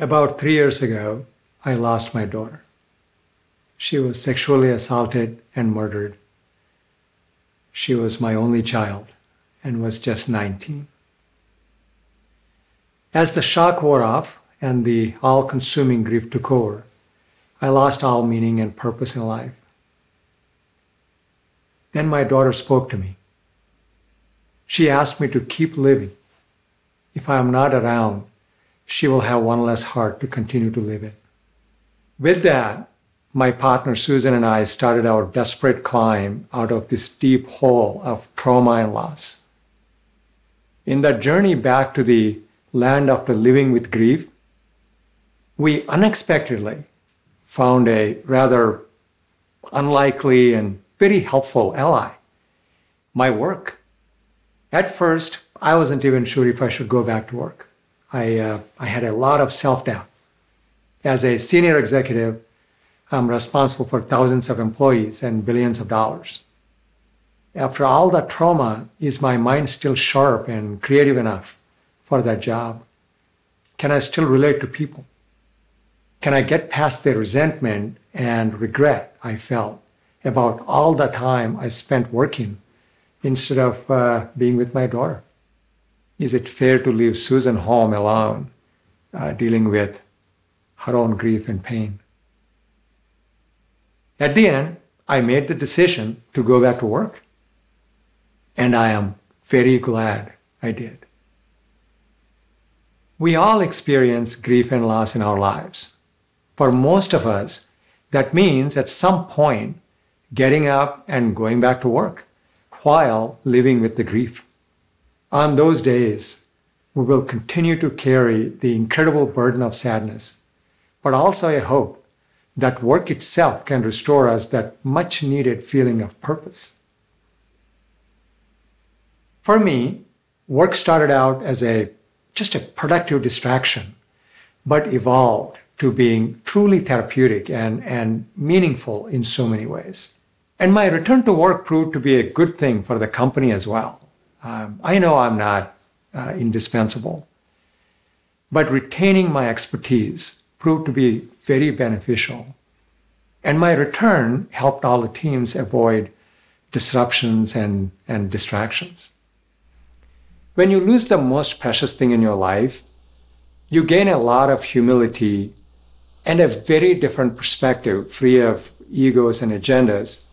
About three years ago, I lost my daughter. She was sexually assaulted and murdered. She was my only child and was just 19. As the shock wore off and the all consuming grief took over, I lost all meaning and purpose in life. Then my daughter spoke to me. She asked me to keep living. If I am not around, she will have one less heart to continue to live in. With that, my partner Susan and I started our desperate climb out of this deep hole of trauma and loss. In that journey back to the land of the living with grief, we unexpectedly found a rather unlikely and very helpful ally my work. At first, I wasn't even sure if I should go back to work. I, uh, I had a lot of self doubt. As a senior executive, I'm responsible for thousands of employees and billions of dollars. After all that trauma, is my mind still sharp and creative enough for that job? Can I still relate to people? Can I get past the resentment and regret I felt about all the time I spent working instead of uh, being with my daughter? Is it fair to leave Susan home alone, uh, dealing with her own grief and pain? At the end, I made the decision to go back to work. And I am very glad I did. We all experience grief and loss in our lives. For most of us, that means at some point getting up and going back to work while living with the grief. On those days, we will continue to carry the incredible burden of sadness, but also a hope that work itself can restore us that much needed feeling of purpose. For me, work started out as a just a productive distraction, but evolved to being truly therapeutic and, and meaningful in so many ways. And my return to work proved to be a good thing for the company as well. Um, I know I'm not uh, indispensable, but retaining my expertise proved to be very beneficial. And my return helped all the teams avoid disruptions and, and distractions. When you lose the most precious thing in your life, you gain a lot of humility and a very different perspective, free of egos and agendas.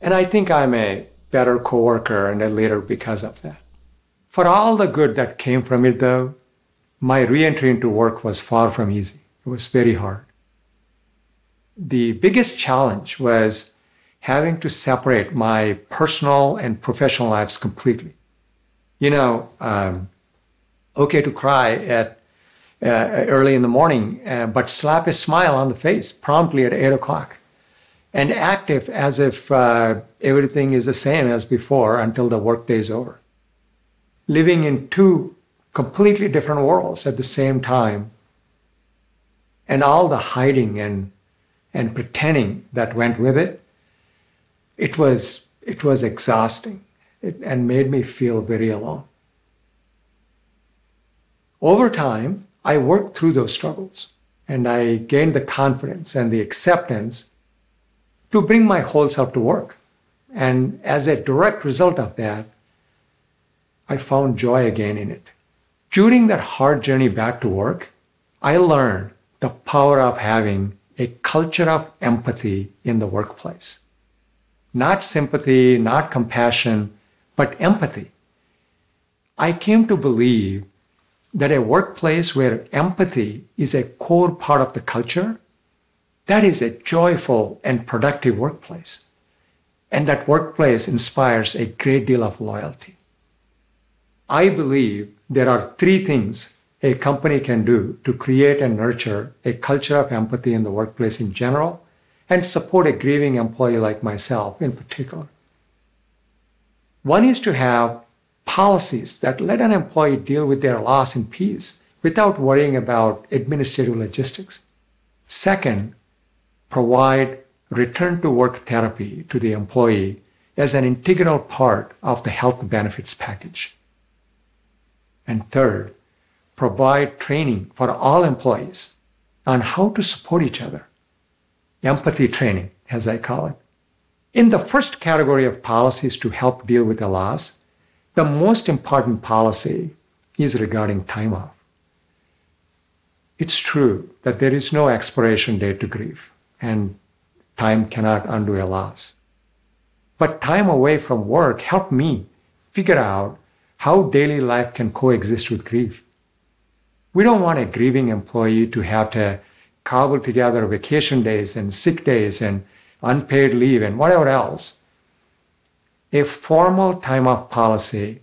And I think I'm a better coworker and a leader because of that. For all the good that came from it, though, my reentry into work was far from easy. It was very hard. The biggest challenge was having to separate my personal and professional lives completely you know, um, okay to cry at uh, early in the morning, uh, but slap a smile on the face promptly at eight o'clock, and active as if uh, everything is the same as before until the workday is over. Living in two completely different worlds at the same time, and all the hiding and and pretending that went with it. It was it was exhausting it, and made me feel very alone. Over time, I worked through those struggles and I gained the confidence and the acceptance to bring my whole self to work. And as a direct result of that, I found joy again in it. During that hard journey back to work, I learned the power of having a culture of empathy in the workplace. Not sympathy, not compassion, but empathy. I came to believe that a workplace where empathy is a core part of the culture, that is a joyful and productive workplace. And that workplace inspires a great deal of loyalty. I believe there are three things a company can do to create and nurture a culture of empathy in the workplace in general and support a grieving employee like myself in particular. One is to have policies that let an employee deal with their loss in peace without worrying about administrative logistics. Second, provide return to work therapy to the employee as an integral part of the health benefits package. And third, provide training for all employees on how to support each other. Empathy training, as I call it. In the first category of policies to help deal with a loss, the most important policy is regarding time off. It's true that there is no expiration date to grief, and time cannot undo a loss. But time away from work helped me figure out how daily life can coexist with grief. We don't want a grieving employee to have to cobble together vacation days and sick days and unpaid leave and whatever else. A formal time off policy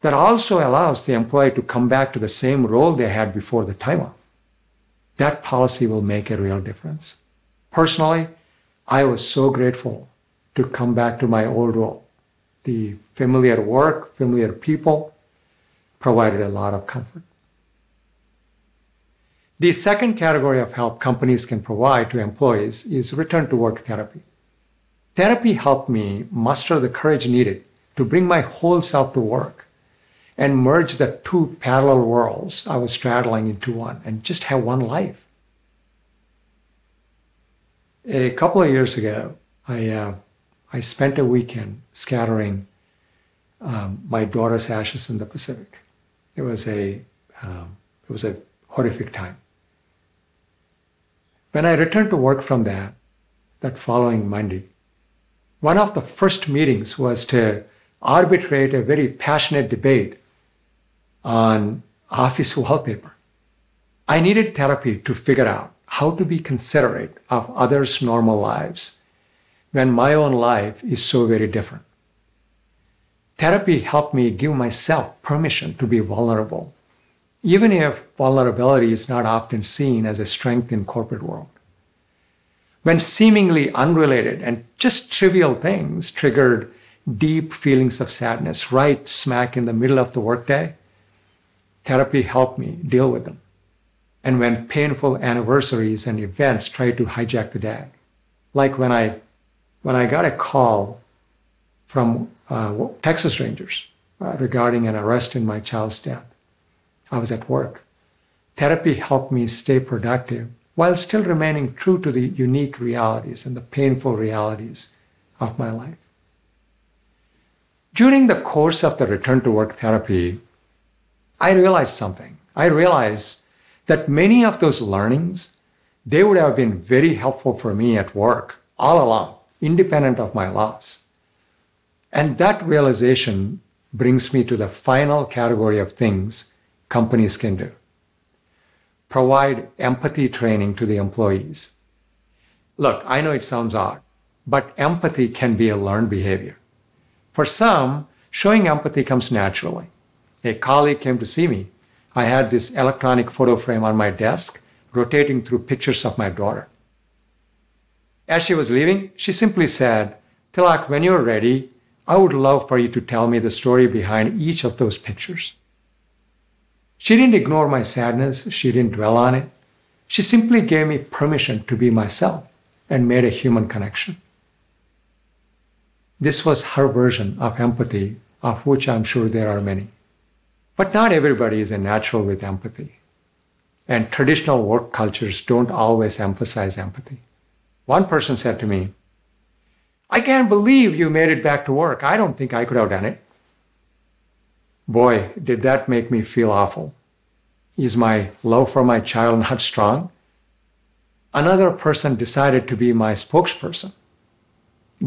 that also allows the employee to come back to the same role they had before the time off. That policy will make a real difference. Personally, I was so grateful to come back to my old role. The familiar work, familiar people provided a lot of comfort. The second category of help companies can provide to employees is return to work therapy. Therapy helped me muster the courage needed to bring my whole self to work and merge the two parallel worlds I was straddling into one and just have one life. A couple of years ago, I, uh, I spent a weekend scattering um, my daughter's ashes in the Pacific. It was a, um, it was a horrific time. When I returned to work from that, that following Monday, one of the first meetings was to arbitrate a very passionate debate on office wallpaper. I needed therapy to figure out how to be considerate of others' normal lives when my own life is so very different. Therapy helped me give myself permission to be vulnerable even if vulnerability is not often seen as a strength in corporate world. When seemingly unrelated and just trivial things triggered deep feelings of sadness right smack in the middle of the workday, therapy helped me deal with them. And when painful anniversaries and events try to hijack the day, like when I, when I got a call from uh, Texas Rangers uh, regarding an arrest in my child's death, I was at work. Therapy helped me stay productive while still remaining true to the unique realities and the painful realities of my life. During the course of the return to work therapy, I realized something. I realized that many of those learnings, they would have been very helpful for me at work all along, independent of my loss. And that realization brings me to the final category of things companies can do. Provide empathy training to the employees. Look, I know it sounds odd, but empathy can be a learned behavior. For some, showing empathy comes naturally. A colleague came to see me. I had this electronic photo frame on my desk, rotating through pictures of my daughter. As she was leaving, she simply said, Tilak, when you're ready, I would love for you to tell me the story behind each of those pictures. She didn't ignore my sadness, she didn't dwell on it. She simply gave me permission to be myself and made a human connection. This was her version of empathy, of which I'm sure there are many. But not everybody is a natural with empathy. And traditional work cultures don't always emphasize empathy. One person said to me, I can't believe you made it back to work. I don't think I could have done it. Boy, did that make me feel awful. Is my love for my child not strong? Another person decided to be my spokesperson,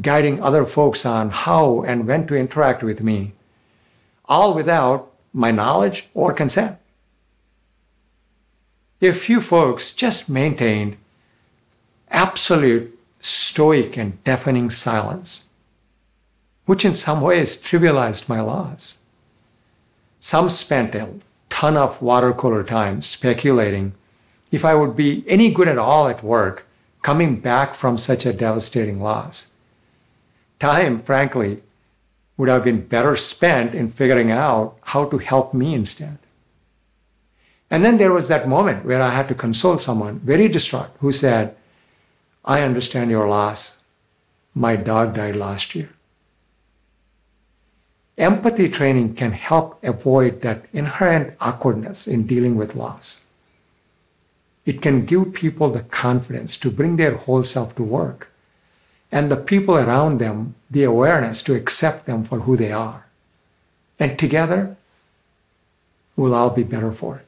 guiding other folks on how and when to interact with me, all without my knowledge or consent. A few folks just maintained absolute stoic and deafening silence, which in some ways trivialized my loss. Some spent a ton of watercolor time speculating if I would be any good at all at work coming back from such a devastating loss. Time, frankly, would have been better spent in figuring out how to help me instead. And then there was that moment where I had to console someone very distraught who said, I understand your loss. My dog died last year. Empathy training can help avoid that inherent awkwardness in dealing with loss. It can give people the confidence to bring their whole self to work and the people around them the awareness to accept them for who they are. And together, we'll all be better for it.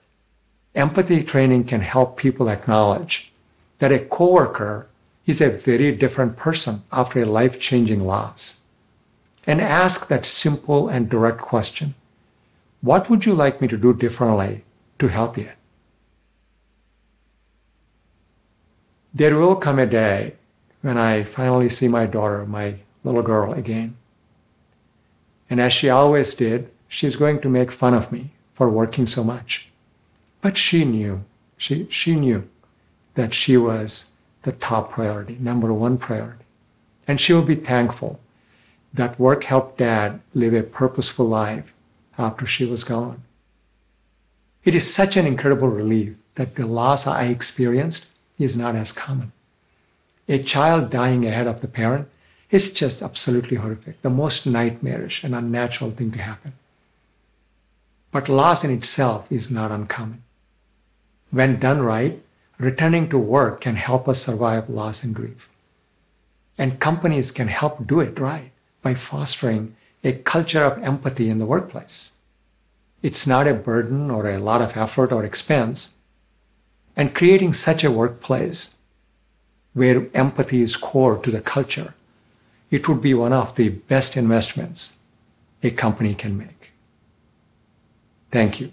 Empathy training can help people acknowledge that a coworker is a very different person after a life changing loss. And ask that simple and direct question What would you like me to do differently to help you? There will come a day when I finally see my daughter, my little girl, again. And as she always did, she's going to make fun of me for working so much. But she knew, she, she knew that she was the top priority, number one priority. And she will be thankful that work helped dad live a purposeful life after she was gone. It is such an incredible relief that the loss I experienced is not as common. A child dying ahead of the parent is just absolutely horrific, the most nightmarish and unnatural thing to happen. But loss in itself is not uncommon. When done right, returning to work can help us survive loss and grief. And companies can help do it right by fostering a culture of empathy in the workplace. It's not a burden or a lot of effort or expense. And creating such a workplace where empathy is core to the culture, it would be one of the best investments a company can make. Thank you.